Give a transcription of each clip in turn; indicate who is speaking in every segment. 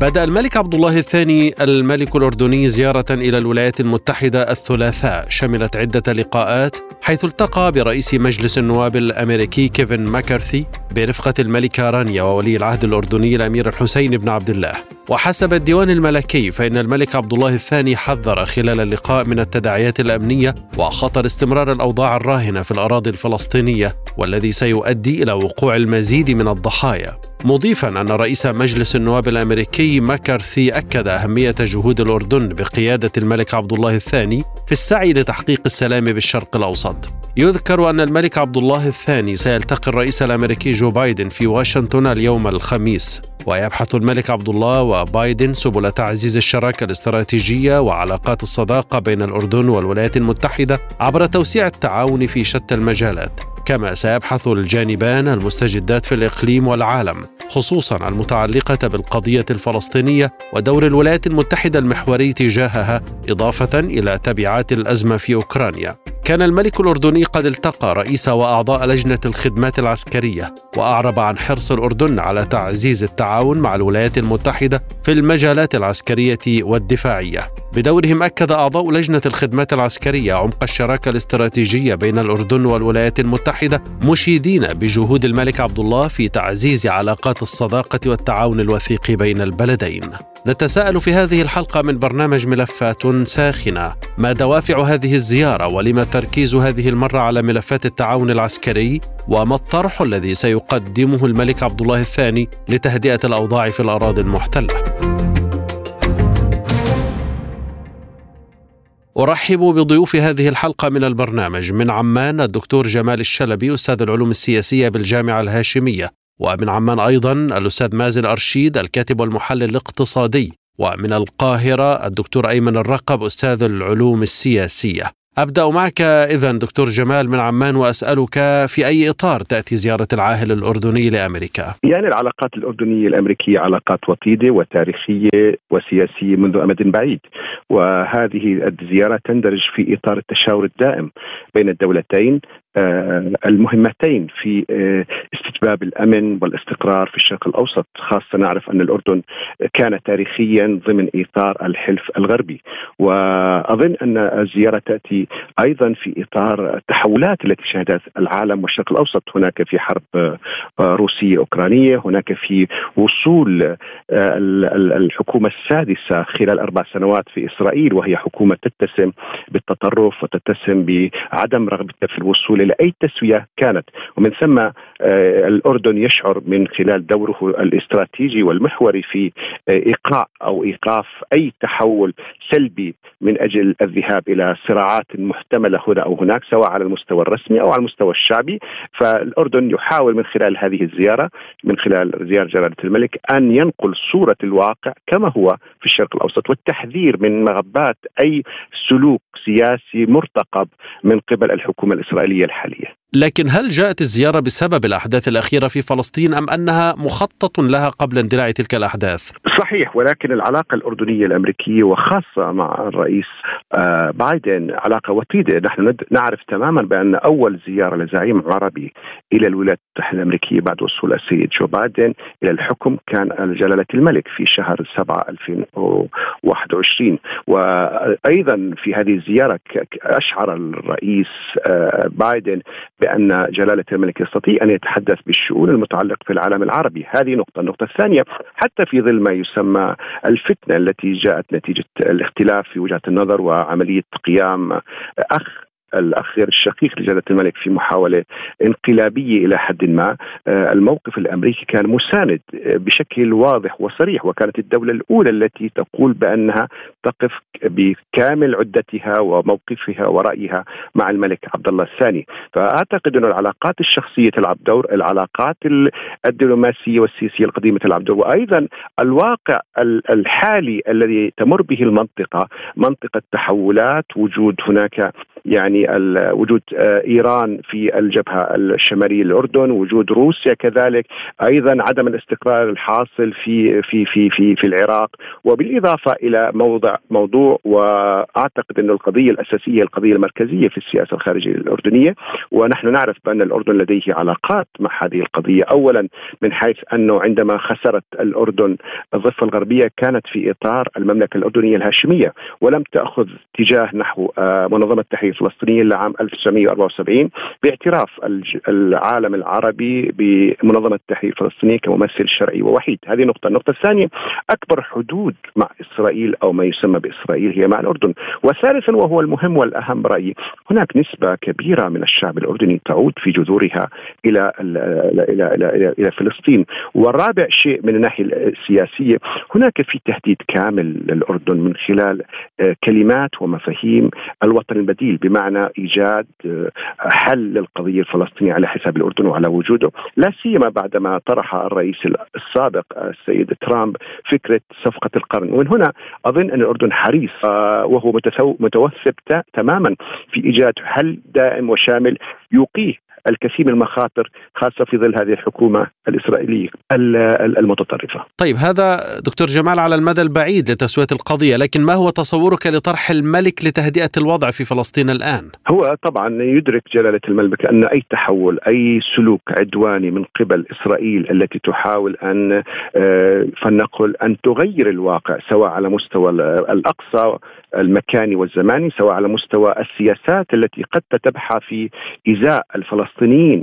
Speaker 1: بدأ الملك عبد الله الثاني الملك الأردني زيارة إلى الولايات المتحدة الثلاثاء. شملت عدة لقاءات حيث التقى برئيس مجلس النواب الأمريكي كيفن ماكارثي برفقة الملكة رانيا وولي العهد الأردني الأمير الحسين بن عبد الله. وحسب الديوان الملكي فإن الملك عبد الله الثاني حذر خلال اللقاء من التداعيات الأمنية وخطر استمرار الأوضاع الراهنة في الأراضي الفلسطينية والذي سيؤدي إلى وقوع المزيد من الضحايا. مضيفا أن رئيس مجلس النواب الأمريكي ماكارثي أكد أهمية جهود الأردن بقيادة الملك عبد الله الثاني في السعي لتحقيق السلام بالشرق الأوسط. يذكر أن الملك عبد الله الثاني سيلتقي الرئيس الأمريكي جو بايدن في واشنطن اليوم الخميس ويبحث الملك عبد الله وبايدن سبل تعزيز الشراكة الاستراتيجية وعلاقات الصداقة بين الأردن والولايات المتحدة عبر توسيع التعاون في شتى المجالات. كما سيبحث الجانبان المستجدات في الإقليم والعالم خصوصا المتعلقة بالقضية الفلسطينية ودور الولايات المتحدة المحوري تجاهها إضافة إلى تبعات الأزمة في أوكرانيا. كان الملك الأردني قد التقى رئيس وأعضاء لجنة الخدمات العسكرية وأعرب عن حرص الأردن على تعزيز التعاون مع الولايات المتحدة في المجالات العسكرية والدفاعية. بدورهم أكد أعضاء لجنة الخدمات العسكرية عمق الشراكة الاستراتيجية بين الأردن والولايات المتحدة مشيدين بجهود الملك عبد الله في تعزيز علاقات الصداقة والتعاون الوثيق بين البلدين. نتساءل في هذه الحلقة من برنامج ملفات ساخنة ما دوافع هذه الزيارة ولما تركيز هذه المرة على ملفات التعاون العسكري وما الطرح الذي سيقدمه الملك عبد الله الثاني لتهدئة الأوضاع في الأراضي المحتلة. أرحب بضيوف هذه الحلقة من البرنامج من عمان الدكتور جمال الشلبي أستاذ العلوم السياسية بالجامعة الهاشمية ومن عمان أيضا الأستاذ مازن أرشيد الكاتب والمحلل الاقتصادي ومن القاهرة الدكتور أيمن الرقب أستاذ العلوم السياسية. أبدأ معك إذا دكتور جمال من عمان وأسألك في أي إطار تأتي زيارة العاهل الأردني لأمريكا؟
Speaker 2: يعني العلاقات الأردنية الأمريكية علاقات وطيدة وتاريخية وسياسية منذ أمد بعيد وهذه الزيارة تندرج في إطار التشاور الدائم بين الدولتين المهمتين في آه، استتباب الأمن والاستقرار في الشرق الأوسط، خاصة نعرف أن الأردن كان تاريخيا ضمن إطار الحلف الغربي، وأظن أن الزيارة تأتي أيضا في إطار التحولات التي شهدت العالم والشرق الأوسط، هناك في حرب آه، روسية أوكرانية، هناك في وصول الحكومة السادسة خلال أربع سنوات في إسرائيل وهي حكومة تتسم بالتطرف وتتسم بعدم رغبتها في الوصول الوصول إلى اي تسوية كانت. ومن ثم آه، الأردن يشعر من خلال دوره الاستراتيجي والمحوري في آه، إيقاع أو إيقاف أي تحول سلبي من أجل الذهاب إلى صراعات محتملة هنا أو هناك سواء على المستوى الرسمي أو على المستوى الشعبي. فالأردن يحاول من خلال هذه الزيارة من خلال زيارة جلالة الملك أن ينقل صورة الواقع كما هو في الشرق الأوسط والتحذير من مغبات أي سلوك سياسي مرتقب من قبل الحكومة الإسرائيلية. الحالية.
Speaker 1: لكن هل جاءت الزيارة بسبب الأحداث الأخيرة في فلسطين أم أنها مخطط لها قبل اندلاع تلك الأحداث؟
Speaker 2: صحيح ولكن العلاقة الأردنية الأمريكية وخاصة مع الرئيس آه، بايدن علاقة وطيدة، نحن نعرف تماما بأن أول زيارة لزعيم عربي إلى الولايات المتحدة الأمريكية بعد وصول السيد جو بايدن إلى الحكم كان جلاله الملك في شهر 7 2021 وأيضا في هذه الزيارة أشعر الرئيس آه، بايدن بأن جلاله الملك يستطيع أن يتحدث بالشؤون المتعلقة في العالم العربي، هذه نقطة، النقطة الثانية حتى في ظل ما يسمى الفتنة التي جاءت نتيجة الاختلاف في وجهة النظر وعملية قيام أخ الاخ غير الشقيق لجلاله الملك في محاولة انقلابية إلى حد ما. الموقف الأمريكي كان مساند بشكل واضح وصريح وكانت الدولة الأولى التي تقول بأنها تقف بكامل عدتها وموقفها ورأيها مع الملك عبد الله الثاني. فأعتقد أن العلاقات الشخصية تلعب دور العلاقات الدبلوماسية والسياسية القديمة تلعب دور. وأيضا الواقع الحالي الذي تمر به المنطقة منطقة تحولات وجود هناك يعني وجود آه، إيران في الجبهة الشمالية للأردن وجود روسيا كذلك أيضا عدم الاستقرار الحاصل في في في في في العراق. وبالإضافة إلى موضع موضوع وأعتقد إنه القضية الأساسية القضية المركزية في السياسة الخارجية الأردنية ونحن نعرف بأن الأردن لديه علاقات مع هذه القضية. اولا من حيث أنه عندما خسرت الأردن الضفة الغربية كانت في إطار المملكة الأردنية الهاشمية ولم تأخذ اتجاه نحو آه، منظمة التحرير الفلسطينيه لعام 1974 باعتراف العالم العربي بمنظمة التحرير الفلسطينية كممثل شرعي ووحيد. هذه نقطة. النقطة الثانية أكبر حدود مع إسرائيل أو ما يسمى بإسرائيل هي مع الأردن. وثالثا وهو المهم والأهم برايي هناك نسبة كبيرة من الشعب الأردني تعود في جذورها إلى إلى إلى إلى, إلى, إلى فلسطين. والرابع شيء من الناحية السياسية هناك في تهديد كامل للأردن من خلال آه، كلمات ومفاهيم الوطن البديل. بمعنى إيجاد آه، حل للقضية الفلسطينية على حساب الأردن وعلى وجوده. لا سيما بعدما طرح الرئيس السابق السيد ترامب فكرة صفقة القرن. ومن هنا أظن أن الأردن حريص آه، وهو متوثب تماما في إيجاد حل دائم وشامل يقيه الكثير من المخاطر خاصة في ظل هذه الحكومة الإسرائيلية المتطرفة
Speaker 1: طيب هذا دكتور جمال على المدى البعيد لتسوية القضية لكن ما هو تصورك لطرح الملك لتهدئة الوضع في فلسطين الآن؟
Speaker 2: هو طبعا يدرك جلالة الملك أن أي تحول أي سلوك عدواني من قبل إسرائيل التي تحاول أن آه، فلنقل أن تغير الواقع سواء على مستوى الأقصى المكاني والزماني سواء على مستوى السياسات التي قد تتبحى في إزاء الفلسطينيين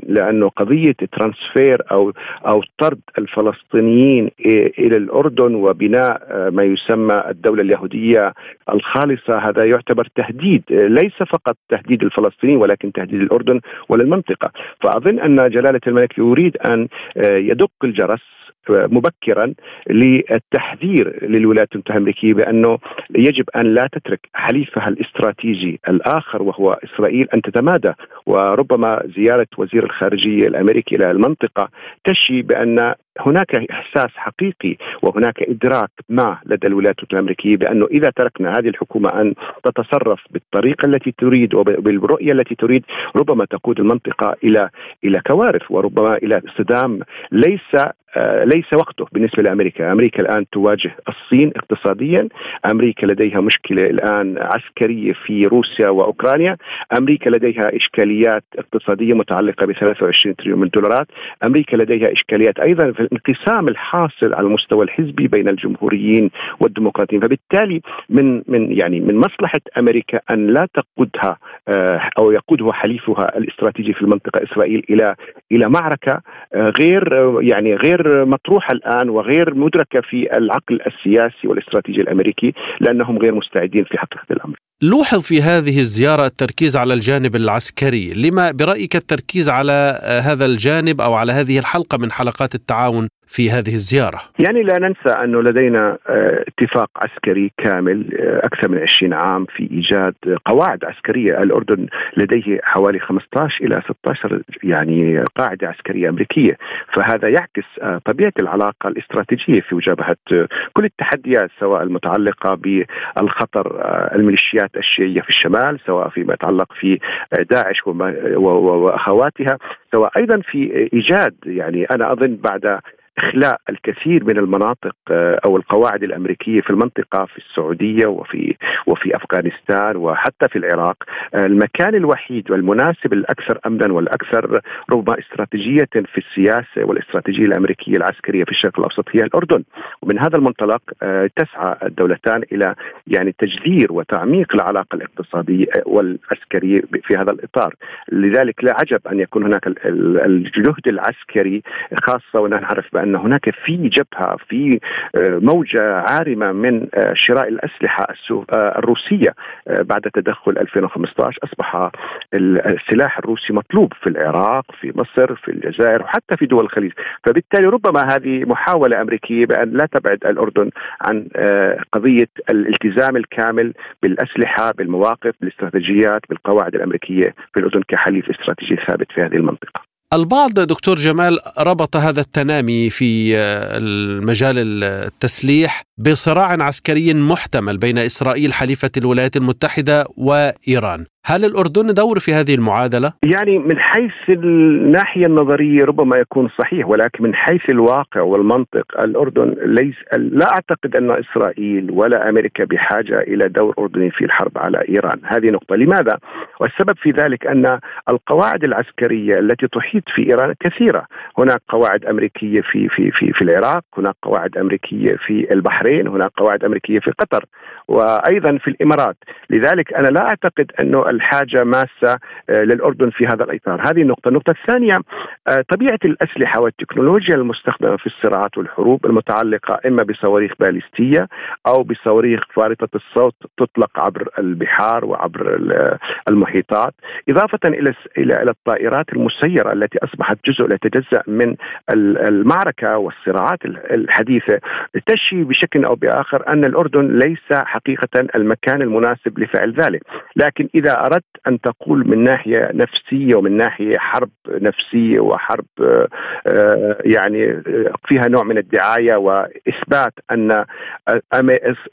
Speaker 2: لأنه قضية ترانسفير أو أو طرد الفلسطينيين إلى الأردن وبناء آه، ما يسمى الدولة اليهودية الخالصة هذا يعتبر تهديد ليس فقط تهديد الفلسطينيين ولكن تهديد الأردن وللمنطقة. فأظن أن جلالة الملك يريد أن آه، يدق الجرس مبكرا للتحذير للولايات المتحدة الأمريكية بأنه يجب أن لا تترك حليفها الاستراتيجي الآخر وهو إسرائيل أن تتمادى. وربما زيارة وزير الخارجية الأمريكي إلى المنطقة تشي بأن هناك إحساس حقيقي وهناك إدراك ما لدى الولايات المتحده الأمريكية بأنه إذا تركنا هذه الحكومة أن تتصرف بالطريقة التي تريد وبالرؤية التي تريد ربما تقود المنطقة إلى إلى كوارث وربما إلى صدام ليس آه، ليس وقته بالنسبة لأمريكا، أمريكا الآن تواجه الصين اقتصاديا، أمريكا لديها مشكلة الآن عسكرية في روسيا وأوكرانيا، أمريكا لديها إشكاليات اقتصادية متعلقة ب 23 تريليون من الدولارات، أمريكا لديها إشكاليات أيضا في الانقسام الحاصل على المستوى الحزبي بين الجمهوريين والديمقراطيين، فبالتالي من من يعني من مصلحة أمريكا أن لا تقودها آه، أو يقودها حليفها الاستراتيجي في المنطقة إسرائيل إلى إلى معركة آه، غير يعني غير مطروحة الآن وغير مدركة في العقل السياسي والاستراتيجي الأمريكي لأنهم غير مستعدين في حقيقة الأمر.
Speaker 1: لوحظ في هذه الزيارة التركيز على الجانب العسكري، لما برأيك التركيز على هذا الجانب أو على هذه الحلقة من حلقات التعاون Frauen في هذه الزيارة.
Speaker 2: يعني لا ننسى أنه لدينا آه، اتفاق عسكري كامل آه، أكثر من 20 عام في إيجاد قواعد عسكرية. الأردن لديه حوالي 15 إلى 16 يعني قاعدة عسكرية أمريكية. فهذا يعكس آه، طبيعة العلاقة الاستراتيجية في مجابهة كل التحديات سواء المتعلقة بالخطر الميليشيات الشيعية في الشمال سواء فيما يتعلق في داعش وأخواتها سواء أيضا في إيجاد يعني أنا أظن بعد إخلاء الكثير من المناطق آه، أو القواعد الأمريكية في المنطقة في السعودية وفي وفي أفغانستان وحتى في العراق. آه، المكان الوحيد والمناسب الأكثر امنا والأكثر ربما استراتيجية في السياسة والاستراتيجية الأمريكية العسكرية في الشرق الأوسط هي الأردن. ومن هذا المنطلق آه، تسعى الدولتان إلى يعني تجذير وتعميق العلاقة الاقتصادية والعسكرية في هذا الإطار. لذلك لا عجب أن يكون هناك الجهد العسكري خاصة ونحن نعرف بأن بان هناك في جبهة في موجة عارمة من شراء الأسلحة الروسية بعد تدخل 2015 أصبح السلاح الروسي مطلوب في العراق في مصر في الجزائر وحتى في دول الخليج فبالتالي ربما هذه محاولة أمريكية بأن لا تبعد الأردن عن قضية الالتزام الكامل بالأسلحة بالمواقف بالاستراتيجيات بالقواعد الأمريكية في الأردن كحليف استراتيجي ثابت في هذه المنطقة.
Speaker 1: البعض دكتور جمال ربط هذا التنامي في المجال التسليح بصراع عسكري محتمل بين إسرائيل حليفة الولايات المتحدة وإيران، هل الأردن دور في هذه المعادلة؟
Speaker 2: يعني من حيث الناحية النظرية ربما يكون صحيح ولكن من حيث الواقع والمنطق الأردن ليس لا أعتقد أن إسرائيل ولا أمريكا بحاجة إلى دور أردني في الحرب على إيران هذه نقطة لماذا؟ والسبب في ذلك أن القواعد العسكرية التي تحيط في إيران كثيرة هناك قواعد أمريكية في في في في العراق هناك قواعد أمريكية في البحرين هناك قواعد أمريكية في قطر وأيضا في الإمارات لذلك أنا لا أعتقد أنه الحاجة ماسة آه، للأردن في هذا الإطار، هذه النقطة، النقطة الثانية آه، طبيعة الأسلحة والتكنولوجيا المستخدمة في الصراعات والحروب المتعلقة إما بصواريخ باليستية أو بصواريخ فارطة الصوت تطلق عبر البحار وعبر المحيطات، إضافة إلى إلى الطائرات المسيرة التي أصبحت جزء لا يتجزأ من المعركة والصراعات الحديثة. تشي بشكل أو بآخر أن الأردن ليس حقيقة المكان المناسب لفعل ذلك، لكن إذا أردت أن تقول من ناحية نفسية ومن ناحية حرب نفسية وحرب آه، يعني فيها نوع من الدعاية وإثبات أن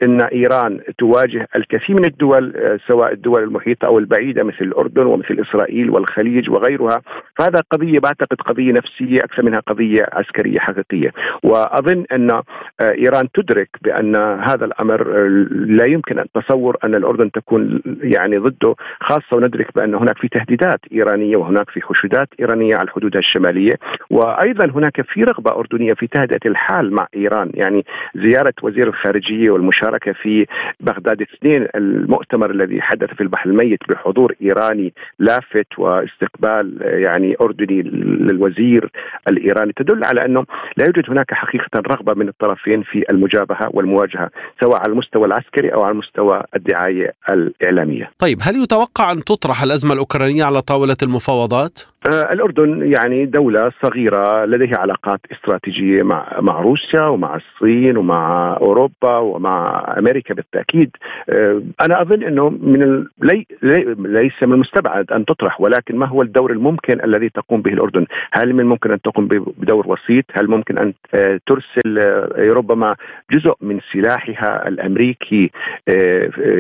Speaker 2: إن إيران تواجه الكثير من الدول آه، سواء الدول المحيطة أو البعيدة مثل الأردن ومثل إسرائيل والخليج وغيرها. فهذا قضية بعتقد قضية نفسية أكثر منها قضية عسكرية حقيقية. وأظن أن آه، إيران تدرك بأن هذا الأمر لا يمكن أن تصور أن الأردن تكون يعني ضده خاصة وندرك بأن هناك في تهديدات إيرانية وهناك في حشودات إيرانية على الحدود الشمالية وأيضا هناك في رغبة أردنية في تهدئة الحال مع إيران يعني زيارة وزير الخارجية والمشاركة في بغداد اثنين المؤتمر الذي حدث في البحر الميت بحضور إيراني لافت واستقبال يعني أردني للوزير الإيراني تدل على أنه لا يوجد هناك حقيقة رغبة من الطرفين في المجابهة والمواجهة سواء على المستوى العسكري أو على المستوى الدعاية الإعلامية.
Speaker 1: طيب هل يتوقع أن تطرح الأزمة الأوكرانية على طاولة المفاوضات؟
Speaker 2: آه، الأردن يعني دولة صغيرة لديها علاقات استراتيجية مع مع روسيا ومع الصين ومع أوروبا ومع أمريكا بالتأكيد. آه، أنا أظن أنه من. لي... لي... ليس من المستبعد أن تطرح ولكن ما هو الدور الممكن الذي تقوم به الأردن؟ هل من الممكن أن تقوم بدور وسيط؟ هل ممكن أن آه، ترسل ربما جزء من سلاحها الأمريكي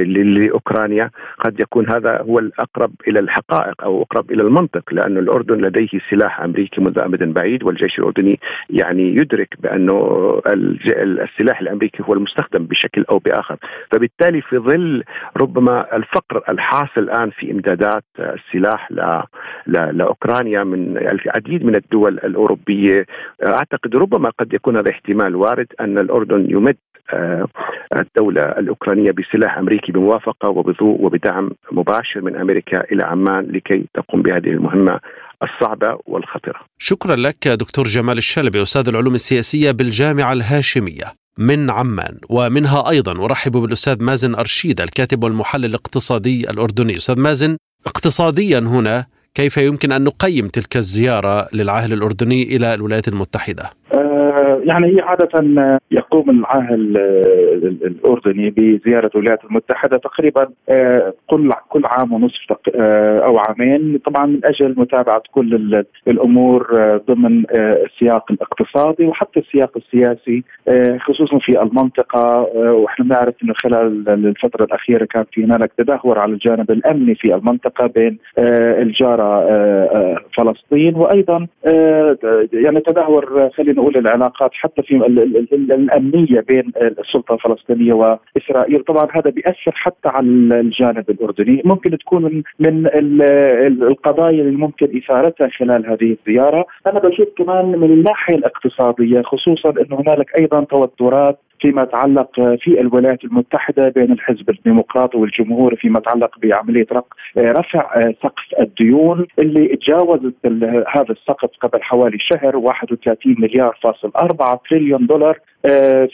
Speaker 2: لأوكرانيا؟ قد يكون هذا هو الأقرب إلى الحقائق أو أقرب إلى المنطق لأن الأردن لديه سلاح أمريكي منذ أمد بعيد والجيش الأردني يعني يدرك بأنه السلاح الأمريكي هو المستخدم بشكل أو بآخر. فبالتالي في ظل ربما الفقر الحاصل الآن في إمدادات السلاح لأوكرانيا من العديد من الدول الأوروبية أعتقد ربما قد يكون هذا احتمال وارد أن الأردن يمد آه، الدولة الأوكرانية بسلاح أمريكي بموافقة وبذوق وبدعم مباشر من أمريكا إلى عمان لكي تقوم بهذه المهمة الصعبة والخطرة
Speaker 1: شكرا لك دكتور جمال الشلبي أستاذ العلوم السياسية بالجامعة الهاشمية من عمان ومنها أيضا أرحب بالأستاذ مازن أرشيد الكاتب والمحلل الاقتصادي الأردني أستاذ مازن اقتصاديا هنا كيف يمكن أن نقيم تلك الزيارة للعاهل الأردني إلى الولايات المتحدة؟
Speaker 3: يعني هي عادة يقوم العاهل الأردني بزيارة الولايات المتحدة تقريبا آه، كل كل عام ونصف آه، أو عامين. طبعا من أجل متابعة كل الأمور آه، ضمن السياق الاقتصادي وحتى السياق السياسي خصوصا في المنطقة. ونحن نعرف أنه خلال الفترة الأخيرة كان في هنالك تدهور على الجانب الأمني في المنطقة بين الجارة فلسطين وأيضا يعني تدهور خلينا نقول العلاقات حتى في الأمنية بين السلطة الفلسطينية وإسرائيل. طبعا هذا بيأثر حتى على الجانب الأردني. ممكن تكون من القضايا اللي ممكن إثارتها خلال هذه الزيارة. أنا بشوف كمان من الناحية الاقتصادية خصوصا إنه هنالك أيضا توترات فيما يتعلق في الولايات المتحدة بين الحزب الديمقراطي والجمهوري فيما يتعلق بعملية رفع سقف الديون اللي تجاوزت هذا السقف قبل حوالي شهر 31 مليار فاصل 4 تريليون دولار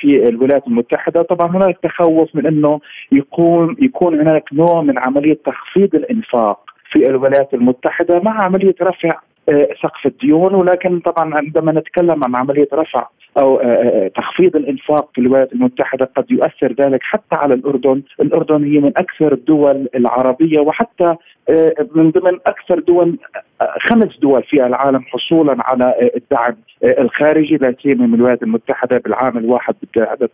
Speaker 3: في الولايات المتحدة، طبعا هناك تخوف من إنه يكون يكون هناك نوع من عملية تخفيض الإنفاق في الولايات المتحدة مع عملية رفع سقف الديون. ولكن طبعا عندما نتكلم عن عملية رفع أو آه، آه، تخفيض الإنفاق في الولايات المتحدة قد يؤثر ذلك حتى على الأردن، الأردن هي من أكثر الدول العربية وحتى آه، من ضمن أكثر دول خمس دول في العالم حصولا على الدعم الخارجي. لا سيما من الولايات المتحدة بالعام الواحد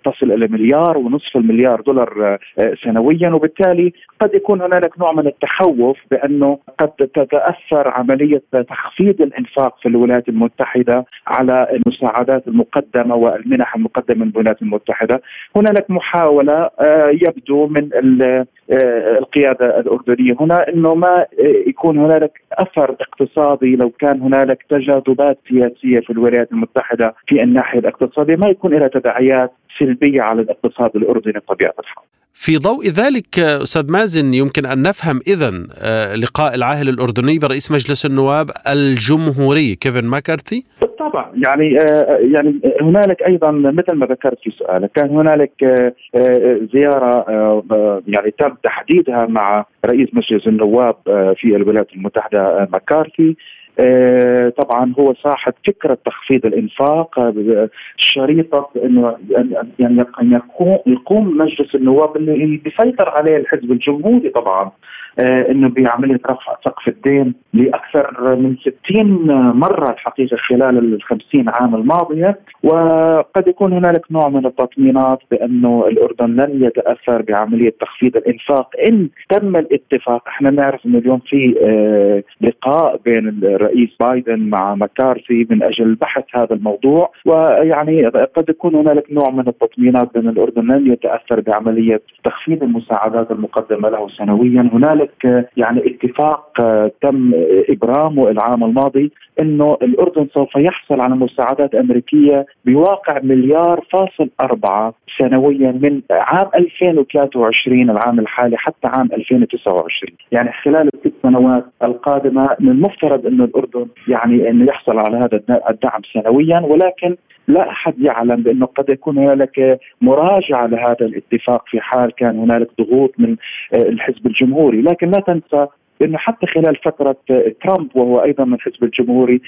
Speaker 3: تصل إلى مليار ونصف المليار دولار سنويا. وبالتالي قد يكون هنالك نوع من التخوف بأنه قد تتأثر عملية تخفيض الإنفاق في الولايات المتحدة على المساعدات المقدمه والمنح المقدمه من الولايات المتحدة، هنالك محاولة آه، يبدو من آه، القيادة الأردنية هنا إنه ما يكون هنالك أثر اقتصادي لو كان هنالك تجاذبات سياسية في الولايات المتحدة في الناحية الاقتصادية ما يكون لها تداعيات سلبية على الاقتصاد الأردني بطبيعة الحال.
Speaker 1: في ضوء ذلك أستاذ مازن يمكن أن نفهم اذا آه، لقاء العاهل الأردني برئيس مجلس النواب الجمهوري كيفن ماكارثي؟
Speaker 3: طبعا يعني آه، يعني هنالك أيضا مثل ما ذكرت في سؤالك كان هنالك آه، زيارة يعني تم تحديدها مع رئيس مجلس النواب في الولايات المتحدة ماكارثي. آه، طبعا هو صاحب فكرة تخفيض الإنفاق آه، شريطة يعني يقوم مجلس النواب اللي بيسيطر عليه الحزب الجمهوري طبعا. آه، إنه بعمليه رفع سقف الدين لأكثر من 60 مرة الحقيقة خلال ال 50 عام الماضية. وقد يكون هنالك نوع من التطمينات بأنه الأردن لن يتأثر بعملية تخفيض الإنفاق. إن تم الاتفاق إحنا نعرف إنه اليوم في آه، لقاء بين الرئيس بايدن مع مكارثي من أجل بحث هذا الموضوع. ويعني قد يكون هنالك نوع من التطمينات بأن الأردن لن يتأثر بعملية تخفيض المساعدات المقدمة له سنويا. هنالك هنالك يعني اتفاق آه، تم إبرامه العام الماضي إنه الأردن سوف يحصل على مساعدات أمريكية بواقع مليار فاصل أربعة سنويا من عام 2023 العام الحالي حتى عام 2029 يعني خلال الست سنوات القادمة من المفترض إنه الأردن يعني إنه يحصل على هذا الدعم سنويا ولكن لا أحد يعلم بأنه قد يكون هنالك مراجعة لهذا الاتفاق في حال كان هنالك ضغوط من آه، الحزب الجمهوري، لكن لا تنسى أنه حتى خلال فترة ترامب وهو أيضا من الحزب الجمهوري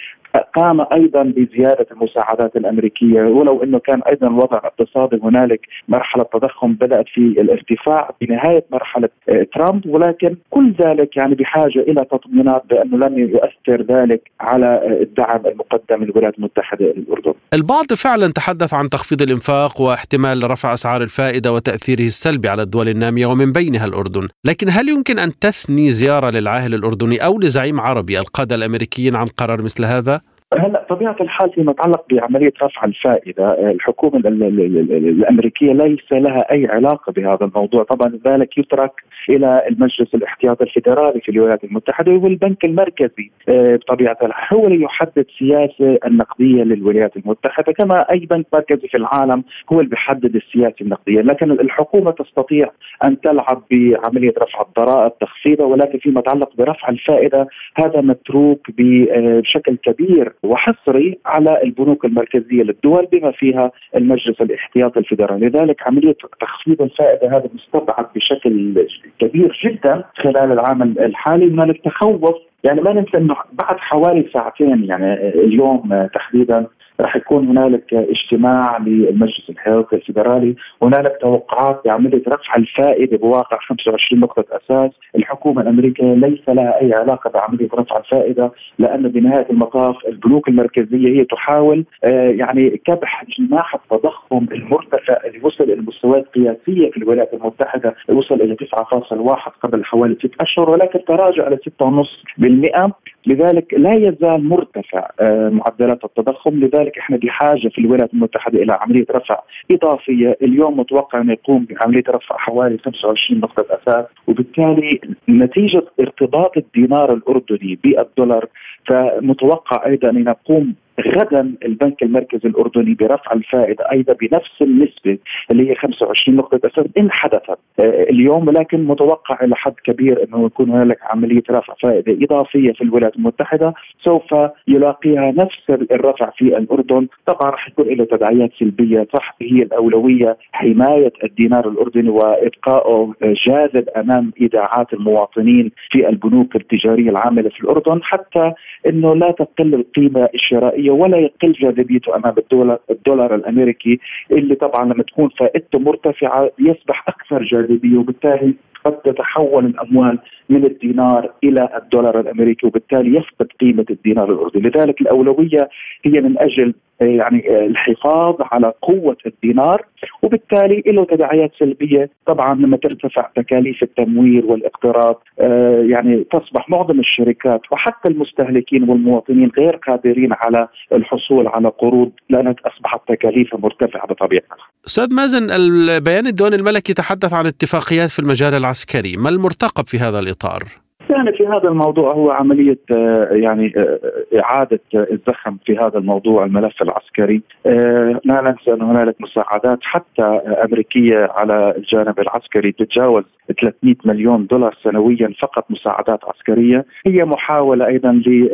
Speaker 3: قام أيضا بزيادة المساعدات الأمريكية ولو إنه كان أيضا الوضع الاقتصادي هنالك مرحلة تضخم بدأت في الارتفاع بنهاية مرحلة ترامب ولكن كل ذلك يعني بحاجة إلى تطمينات بأنه لن يؤثر ذلك على الدعم المقدم للولايات المتحدة للاردن.
Speaker 1: البعض فعلا تحدث عن تخفيض الإنفاق واحتمال رفع أسعار الفائدة وتأثيره السلبي على الدول النامية ومن بينها الأردن، لكن هل يمكن أن تثني زيارة للعاهل الأردني أو لزعيم عربي القادة الأمريكيين عن قرار مثل هذا؟
Speaker 3: هلا طبيعة الحال فيما يتعلق بعملية رفع الفائدة الحكومة الأمريكية ليس لها أي علاقة بهذا الموضوع. طبعا ذلك يترك إلى المجلس الاحتياطي الفيدرالي في الولايات المتحدة والبنك المركزي آه، بطبيعة الحال. هو اللي يحدد سياسة النقدية للولايات المتحدة كما أي بنك مركزي في العالم هو اللي بيحدد السياسة النقدية. لكن الحكومة تستطيع أن تلعب بعملية رفع الضرائب تخفيضها ولكن فيما يتعلق برفع الفائدة هذا متروك آه، بشكل كبير. وحصري على البنوك المركزية للدول بما فيها المجلس الاحتياطي الفيدرالي، لذلك عملية تخفيض الفائدة هذا مستبعد بشكل كبير جدا خلال العام الحالي. هنالك تخوف يعني ما ننسى إنه بعد حوالي ساعتين يعني اليوم تحديدا راح يكون هنالك اجتماع للمجلس الحيوي الفيدرالي هنالك توقعات بعمليه رفع الفائدة بواقع 25 نقطة أساس. الحكومة الأمريكية ليس لها أي علاقة بعملية رفع الفائدة لأن بنهاية المطاف البنوك المركزية هي تحاول آه، يعني كبح جناح التضخم المرتفع اللي وصل إلى مستويات قياسية في الولايات المتحدة وصل إلى 9.1 قبل حوالي ست أشهر ولكن تراجع إلى 6.5% لذلك لا يزال مرتفع آه، معدلات التضخم. لذلك إحنا بحاجة في الولايات المتحدة إلى عملية رفع إضافية. اليوم متوقع أن يقوم بعملية رفع حوالي 25 نقطة أساس وبالتالي نتيجة ارتباط الدينار الأردني بالدولار فمتوقع أيضا أن يقوم غدا البنك المركزي الأردني برفع الفائده أيضا بنفس النسبة اللي هي 25 نقطة أساس إن حدثت. آه، اليوم ولكن متوقع إلى حد كبير إنه يكون هنالك عملية رفع فائده إضافية في الولايات المتحدة. سوف يلاقيها نفس الرفع في الأردن. طبعا راح يكون له تداعيات سلبية صح هي الأولوية حماية الدينار الأردني وابقائه جاذب أمام إيداعات المواطنين في البنوك التجارية العاملة في الأردن. حتى إنه لا تقل القيمة الشرائية ولا يقل جاذبيته أمام الدولار الدولار الأمريكي اللي طبعا لما تكون فائدته مرتفعة يصبح أكثر جاذبية وبالتالي قد تتحول الأموال من الدينار إلى الدولار الأمريكي وبالتالي يفقد قيمة الدينار الأردني، لذلك الأولوية هي من أجل يعني الحفاظ على قوة الدينار وبالتالي له تداعيات سلبية. طبعا لما ترتفع تكاليف التمويل والاقتراض آه، يعني تصبح معظم الشركات وحتى المستهلكين والمواطنين غير قادرين على الحصول على قروض لأنها أصبحت تكاليفها مرتفعة بطبيعة
Speaker 1: أستاذ مازن البيان الدولي الملكي تحدث عن اتفاقيات في المجال العسكري ما المرتقب في هذا الإطار؟
Speaker 3: يعني في هذا الموضوع هو عملية آه، يعني آه، إعادة الزخم في هذا الموضوع الملف العسكري آه، لا ننسى أن هنالك مساعدات حتى أمريكية على الجانب العسكري تتجاوز 300 مليون دولار سنويا فقط مساعدات عسكرية. هي محاولة أيضا ل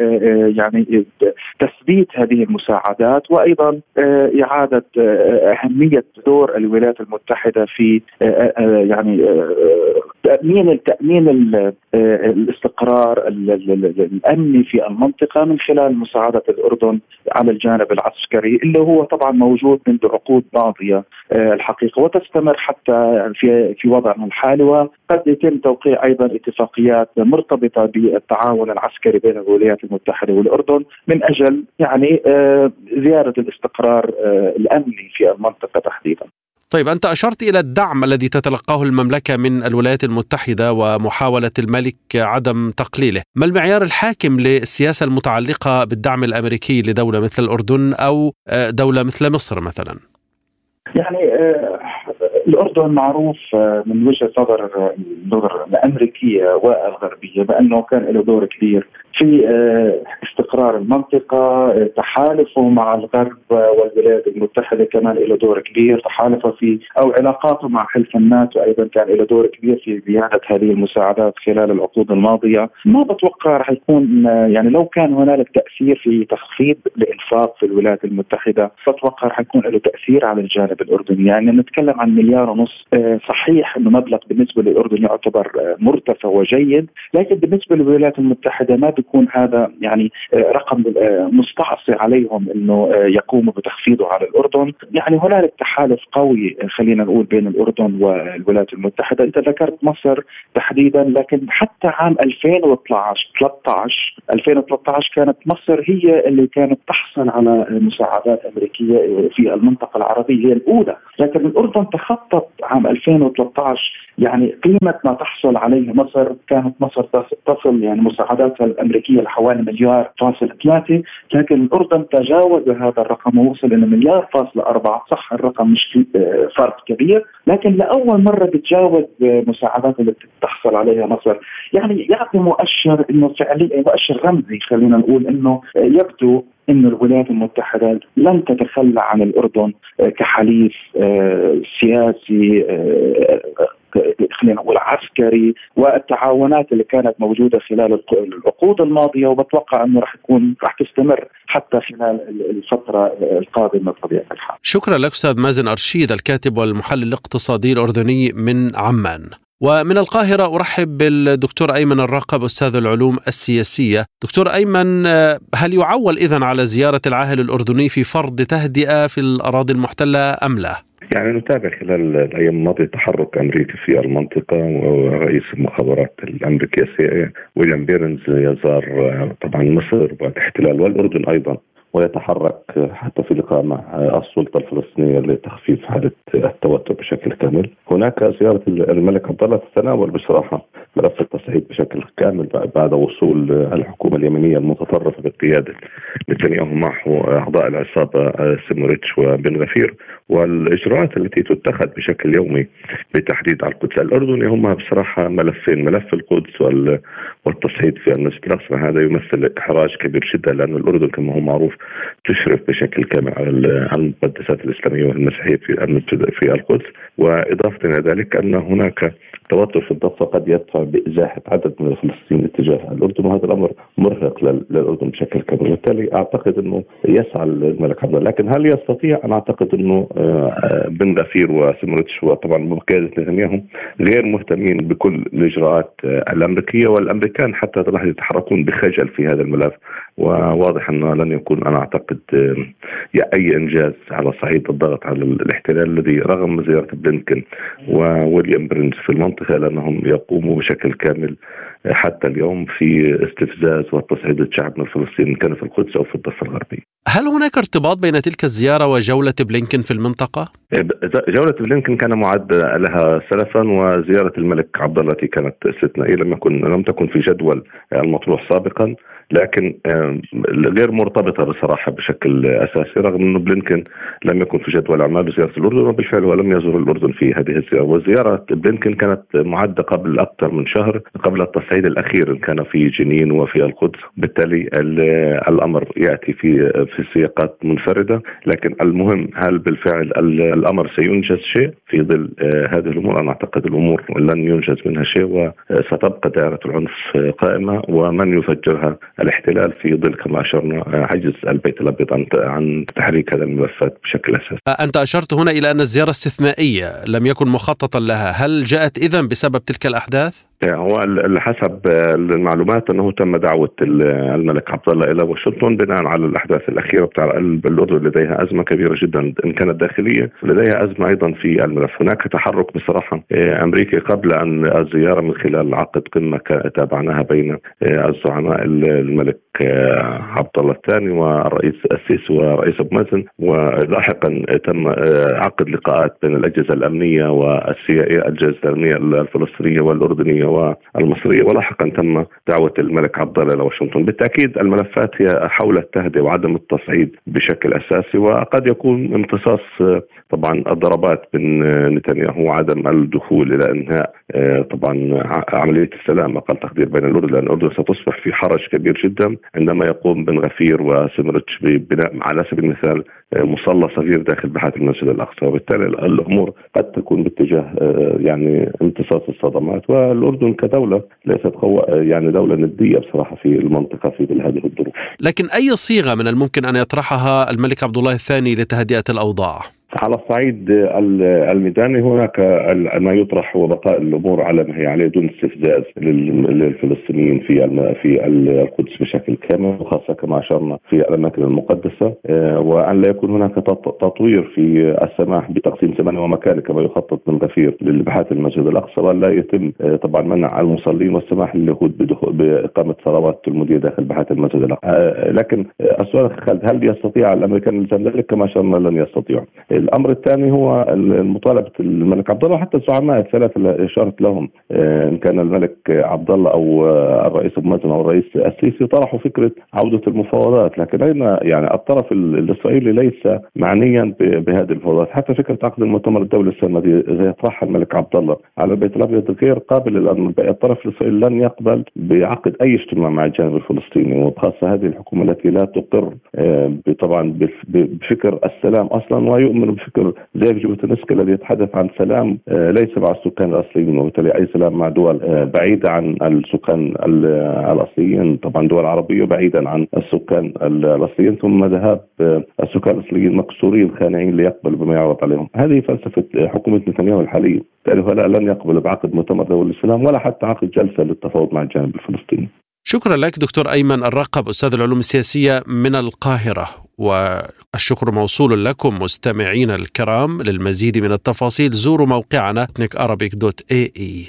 Speaker 3: يعني تثبيت هذه المساعدات وأيضا إعادة أهمية دور الولايات المتحدة في يعني تأمين التأمين الاستقرار الأمني في المنطقة من خلال مساعدة الأردن على الجانب العسكري اللي هو طبعا موجود منذ عقود ماضية آه، الحقيقة وتستمر حتى في في وضعنا الحالي. وقد يتم توقيع أيضا اتفاقيات مرتبطة بالتعاون العسكري بين الولايات المتحدة والأردن من أجل يعني آه، زياده الاستقرار آه، الأمني في المنطقة تحديدا.
Speaker 1: طيب أنت أشرت إلى الدعم الذي تتلقاه المملكة من الولايات المتحدة ومحاولة الملك عدم تقليله ما المعيار الحاكم للسياسة المتعلقة بالدعم الأمريكي لدولة مثل الأردن أو آه، دولة مثل مصر مثلا
Speaker 3: يعني الأردن معروف آه، من وجهة نظر الامريكيه والغربية بأنه كان له دور كبير في آه، استقرار المنطقة تحالفه مع الغرب والولايات المتحدة كمان له دور كبير تحالفه في أو علاقاته مع حلف الناتو أيضا كان له دور كبير في زيادة هذه المساعدات خلال العقود الماضية. ما بتوقع رح يكون يعني لو كان هنالك تأثير في تخفيض الإنفاق في الولايات المتحدة بتوقع رح يكون له تأثير على الجانب الأردني. يعني نتكلم عن مليار ونص. صحيح أنه مبلغ بالنسبة للأردن يعتبر مرتفع وجيد لكن بالنسبة للولايات المتحدة ما يكون هذا يعني رقم آه، مستعصي عليهم إنه آه، يقوموا بتخفيضه على الأردن، يعني هنالك تحالف قوي خلينا نقول بين الأردن والولايات المتحدة، انت ذكرت مصر تحديدا لكن حتى عام 2013 13 2013 كانت مصر هي اللي كانت تحصل على مساعدات أمريكية في المنطقة العربية هي الأولى، لكن الأردن تخطط عام 2013 يعني قيمة ما تحصل عليه مصر كانت مصر تصل يعني مساعداتها الأمريكية لحوالي مليار فاصل ثلاثة لكن الأردن تجاوز هذا الرقم ووصل إلى مليار فاصل أربعة صح الرقم مش آه، فرق كبير لكن لأول مرة بتجاوز مساعدات اللي بتحصل عليها مصر. يعني يعطي مؤشر إنه فعليا مؤشر رمزي خلينا نقول إنه يبدو أن الولايات المتحدة لن تتخلى عن الأردن آه، كحليف آه، سياسي خلينا نقول عسكري والتعاونات اللي كانت موجودة خلال العقود الماضية وبتوقع إنه راح تكون راح تستمر حتى خلال الفترة القادمة بطبيعة الحال.
Speaker 1: شكرا لك أستاذ مازن أرشيد الكاتب والمحلل الاقتصادي الأردني من عمان. ومن القاهرة أرحب بالدكتور أيمن الراقب أستاذ العلوم السياسية دكتور أيمن هل يعول إذن على زيارة العاهل الأردني في فرض تهدئة في الأراضي المحتلة أم لا؟
Speaker 4: يعني نتابع خلال الأيام الماضية تحرك امريكي في المنطقة ورئيس المخابرات الأمريكية سي ويليام بيرنز يزار طبعا مصر والاحتلال والأردن أيضا ويتحرك حتى في لقاء مع السلطة الفلسطينية لتخفيف حالة التوتر بشكل كامل. هناك زيارة الملك عبد الله تتناول بصراحة ملف التصعيد بشكل كامل بعد وصول الحكومة اليمنيه المتطرفة بقيادة نتنياهو معه أعضاء العصابة سموريتش وبن غفير والإجراءات التي تتخذ بشكل يومي لتحديد على القدس الاردني هم بصراحة ملفين. ملف القدس والتصعيد في المسجد الأقصى هذا يمثل إحراج كبير جدا لأن الأردن كما هو معروف تشرف بشكل كامل على المقدسات الإسلامية والمسيحية في في القدس. وإضافة إلى ذلك أن هناك توتر في الضفة قد يدفع بإزاحة عدد من الفلسطينيين اتجاه الأردن وهذا الأمر مرهق للأردن بشكل كبير. وبالتالي أعتقد إنه يسعى الملك عبد لكن هل يستطيع؟ أنا أعتقد إنه آه، بن غفير وسمرتش وطبعا بقياده نتنياهو غير مهتمين بكل الإجراءات آه، الأمريكية والأمريكان حتى لحظة يتحركون بخجل في هذا الملف. وواضح أنه لن يكون أنا أعتقد آه، أي إنجاز على صعيد الضغط على الاحتلال الذي رغم زيارة بلينكن وويليام برنز في المنطقة لأنهم يقوموا بشكل كامل حتى اليوم في استفزاز وتصعيد شعبنا الفلسطيني كان في القدس أو في الضفة الغربية.
Speaker 1: هل هناك ارتباط بين تلك الزيارة وجولة بلينكن في المنطقة؟
Speaker 4: جولة بلينكن كان معد لها سلفا وزيارة الملك عبد الله التي كانت استثنائيه لم يكن لم تكن في جدول المطروح سابقا لكن غير مرتبطة بصراحة بشكل أساسي رغم أنه بلينكن لم يكن في جدول أعمال بزيارة الأردن وبالفعل هو لم يزور الأردن في هذه الزيارة. وزياره بلينكن كانت معدة قبل أكثر من شهر قبل التصعيد الأخير كان في جنين وفي القدس. بالتالي الأمر يأتي في في سياقات منفردة. لكن المهم هل بالفعل الأمر سينجز شيء؟ في ظل هذه الأمور أنا أعتقد الأمور لن ينجز منها شيء وستبقى دائرة العنف قائمة ومن يفجرها؟ الاحتلال في ظل كما أشرنا عجز البيت الأبيض عن تحريك هذه الملفات بشكل أساسي.
Speaker 1: أنت أشرت هنا إلى أن الزيارة استثنائية لم يكن مخططا لها، هل جاءت اذا بسبب تلك الأحداث؟
Speaker 4: هو حسب المعلومات إنه تم دعوة الملك عبد الله إلى واشنطن بناء على الأحداث الأخيرة بتاع الاردن لديها أزمة كبيرة جدا إن كانت داخلية ولديها أزمة أيضا في الملف، هناك تحرك بصراحة أمريكي قبل أن الزيارة من خلال عقد قمة تابعناها بين الزعماء الملك عبد الله الثاني والرئيس السيسي ورئيس أبو مازن. ولاحقا تم عقد لقاءات بين الأجهزة الأمنية والسي الأجهزة الأمنية الفلسطينية والأردنية والمصرية. ولاحقا تم دعوة الملك عبد الله إلى واشنطن، بالتأكيد الملفات هي حول التهدئة وعدم التصعيد بشكل أساسي وقد يكون امتصاص طبعا الضربات بين نتنياهو وعدم الدخول إلى إنهاء طبعا عملية السلام أقل تقدير بين الأردن لأن الأردن ستصبح في حرج كبير جدا عندما يقوم بن غفير وسمرتش ببناء على سبيل المثال مصلى صغير داخل بحاره المسجد الأقصى وبالتالي الأمور قد تكون باتجاه يعني امتصاص الصدمات والأردن كدولة ليست يعني دولة ندية بصراحة في المنطقة في هذه الظروف.
Speaker 1: لكن أي صيغة من الممكن أن يطرحها الملك عبد الله الثاني لتهدئة الأوضاع؟
Speaker 4: على الصعيد الميداني هناك ما يطرح هو بقاء الأمور على ما هي عليه دون استفزاز للفلسطينيين في في القدس بشكل كامل وخاصة كما أشرنا في الأماكن المقدسة. آه، وأن لا يكون هناك تطوير في السماح بتقسيم زمني ومكاني كما يخطط من غفير لبحات المسجد الأقصى. وأن لا يتم آه، طبعا منع المصلين والسماح لليهود بإقامة صلوات المدير داخل بحات المسجد الأقصى. آه، لكن السؤال خالد هل يستطيع الأمريكان ذلك؟ كما أشرنا لن يستطيعوا. الأمر الثاني هو مطالبه الملك عبد الله. وحتى الزعماء الثلاثة اللي اشرت لهم آه، إن كان الملك عبد الله أو آه، الرئيس أبو مازن أو الرئيس السيسي طرحوا فكرة عودة المفاوضات. لكن اين يعني الطرف الإسرائيلي ليس معنيا بهذه المفاوضات. حتى فكرة عقد المؤتمر الدولي السنة دي زي طرحها الملك عبد الله على البيت الأبيض غير قابل لأن الطرف الإسرائيلي لن يقبل بعقد أي اجتماع مع الجانب الفلسطيني وخاصة هذه الحكومة التي لا تقر آه، طبعا بفكر السلام أصلا ويؤمن بفكر زي جوتنسكي الذي يتحدث عن سلام آه، ليس مع السكان الأصليين وبالتالي أي سلام مع دول آه، بعيدة عن السكان الأصليين طبعا دول عربية بعيدا عن السكان الأصليين ثم ذهاب آه، السكان الأصليين مكسورين خانعين ليقبلوا بما يعرض عليهم. هذه فلسفة حكومة نتنياهو الحالية. هؤلاء لن يقبلوا بعقد مؤتمر دولي السلام ولا حتى عقد جلسة للتفاوض مع الجانب الفلسطيني.
Speaker 1: شكرا لك دكتور أيمن الرقب أستاذ العلوم السياسية من القاهرة. والشكر موصول لكم مستمعينا الكرام للمزيد من التفاصيل. زوروا موقعنا ethnicarabic.ae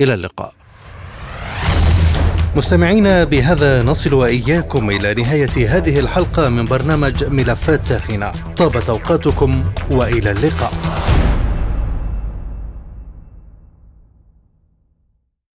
Speaker 1: إلى اللقاء.
Speaker 5: مستمعينا بهذا نصل وإياكم إلى نهاية هذه الحلقة من برنامج ملفات ساخنة. طابت أوقاتكم وإلى اللقاء.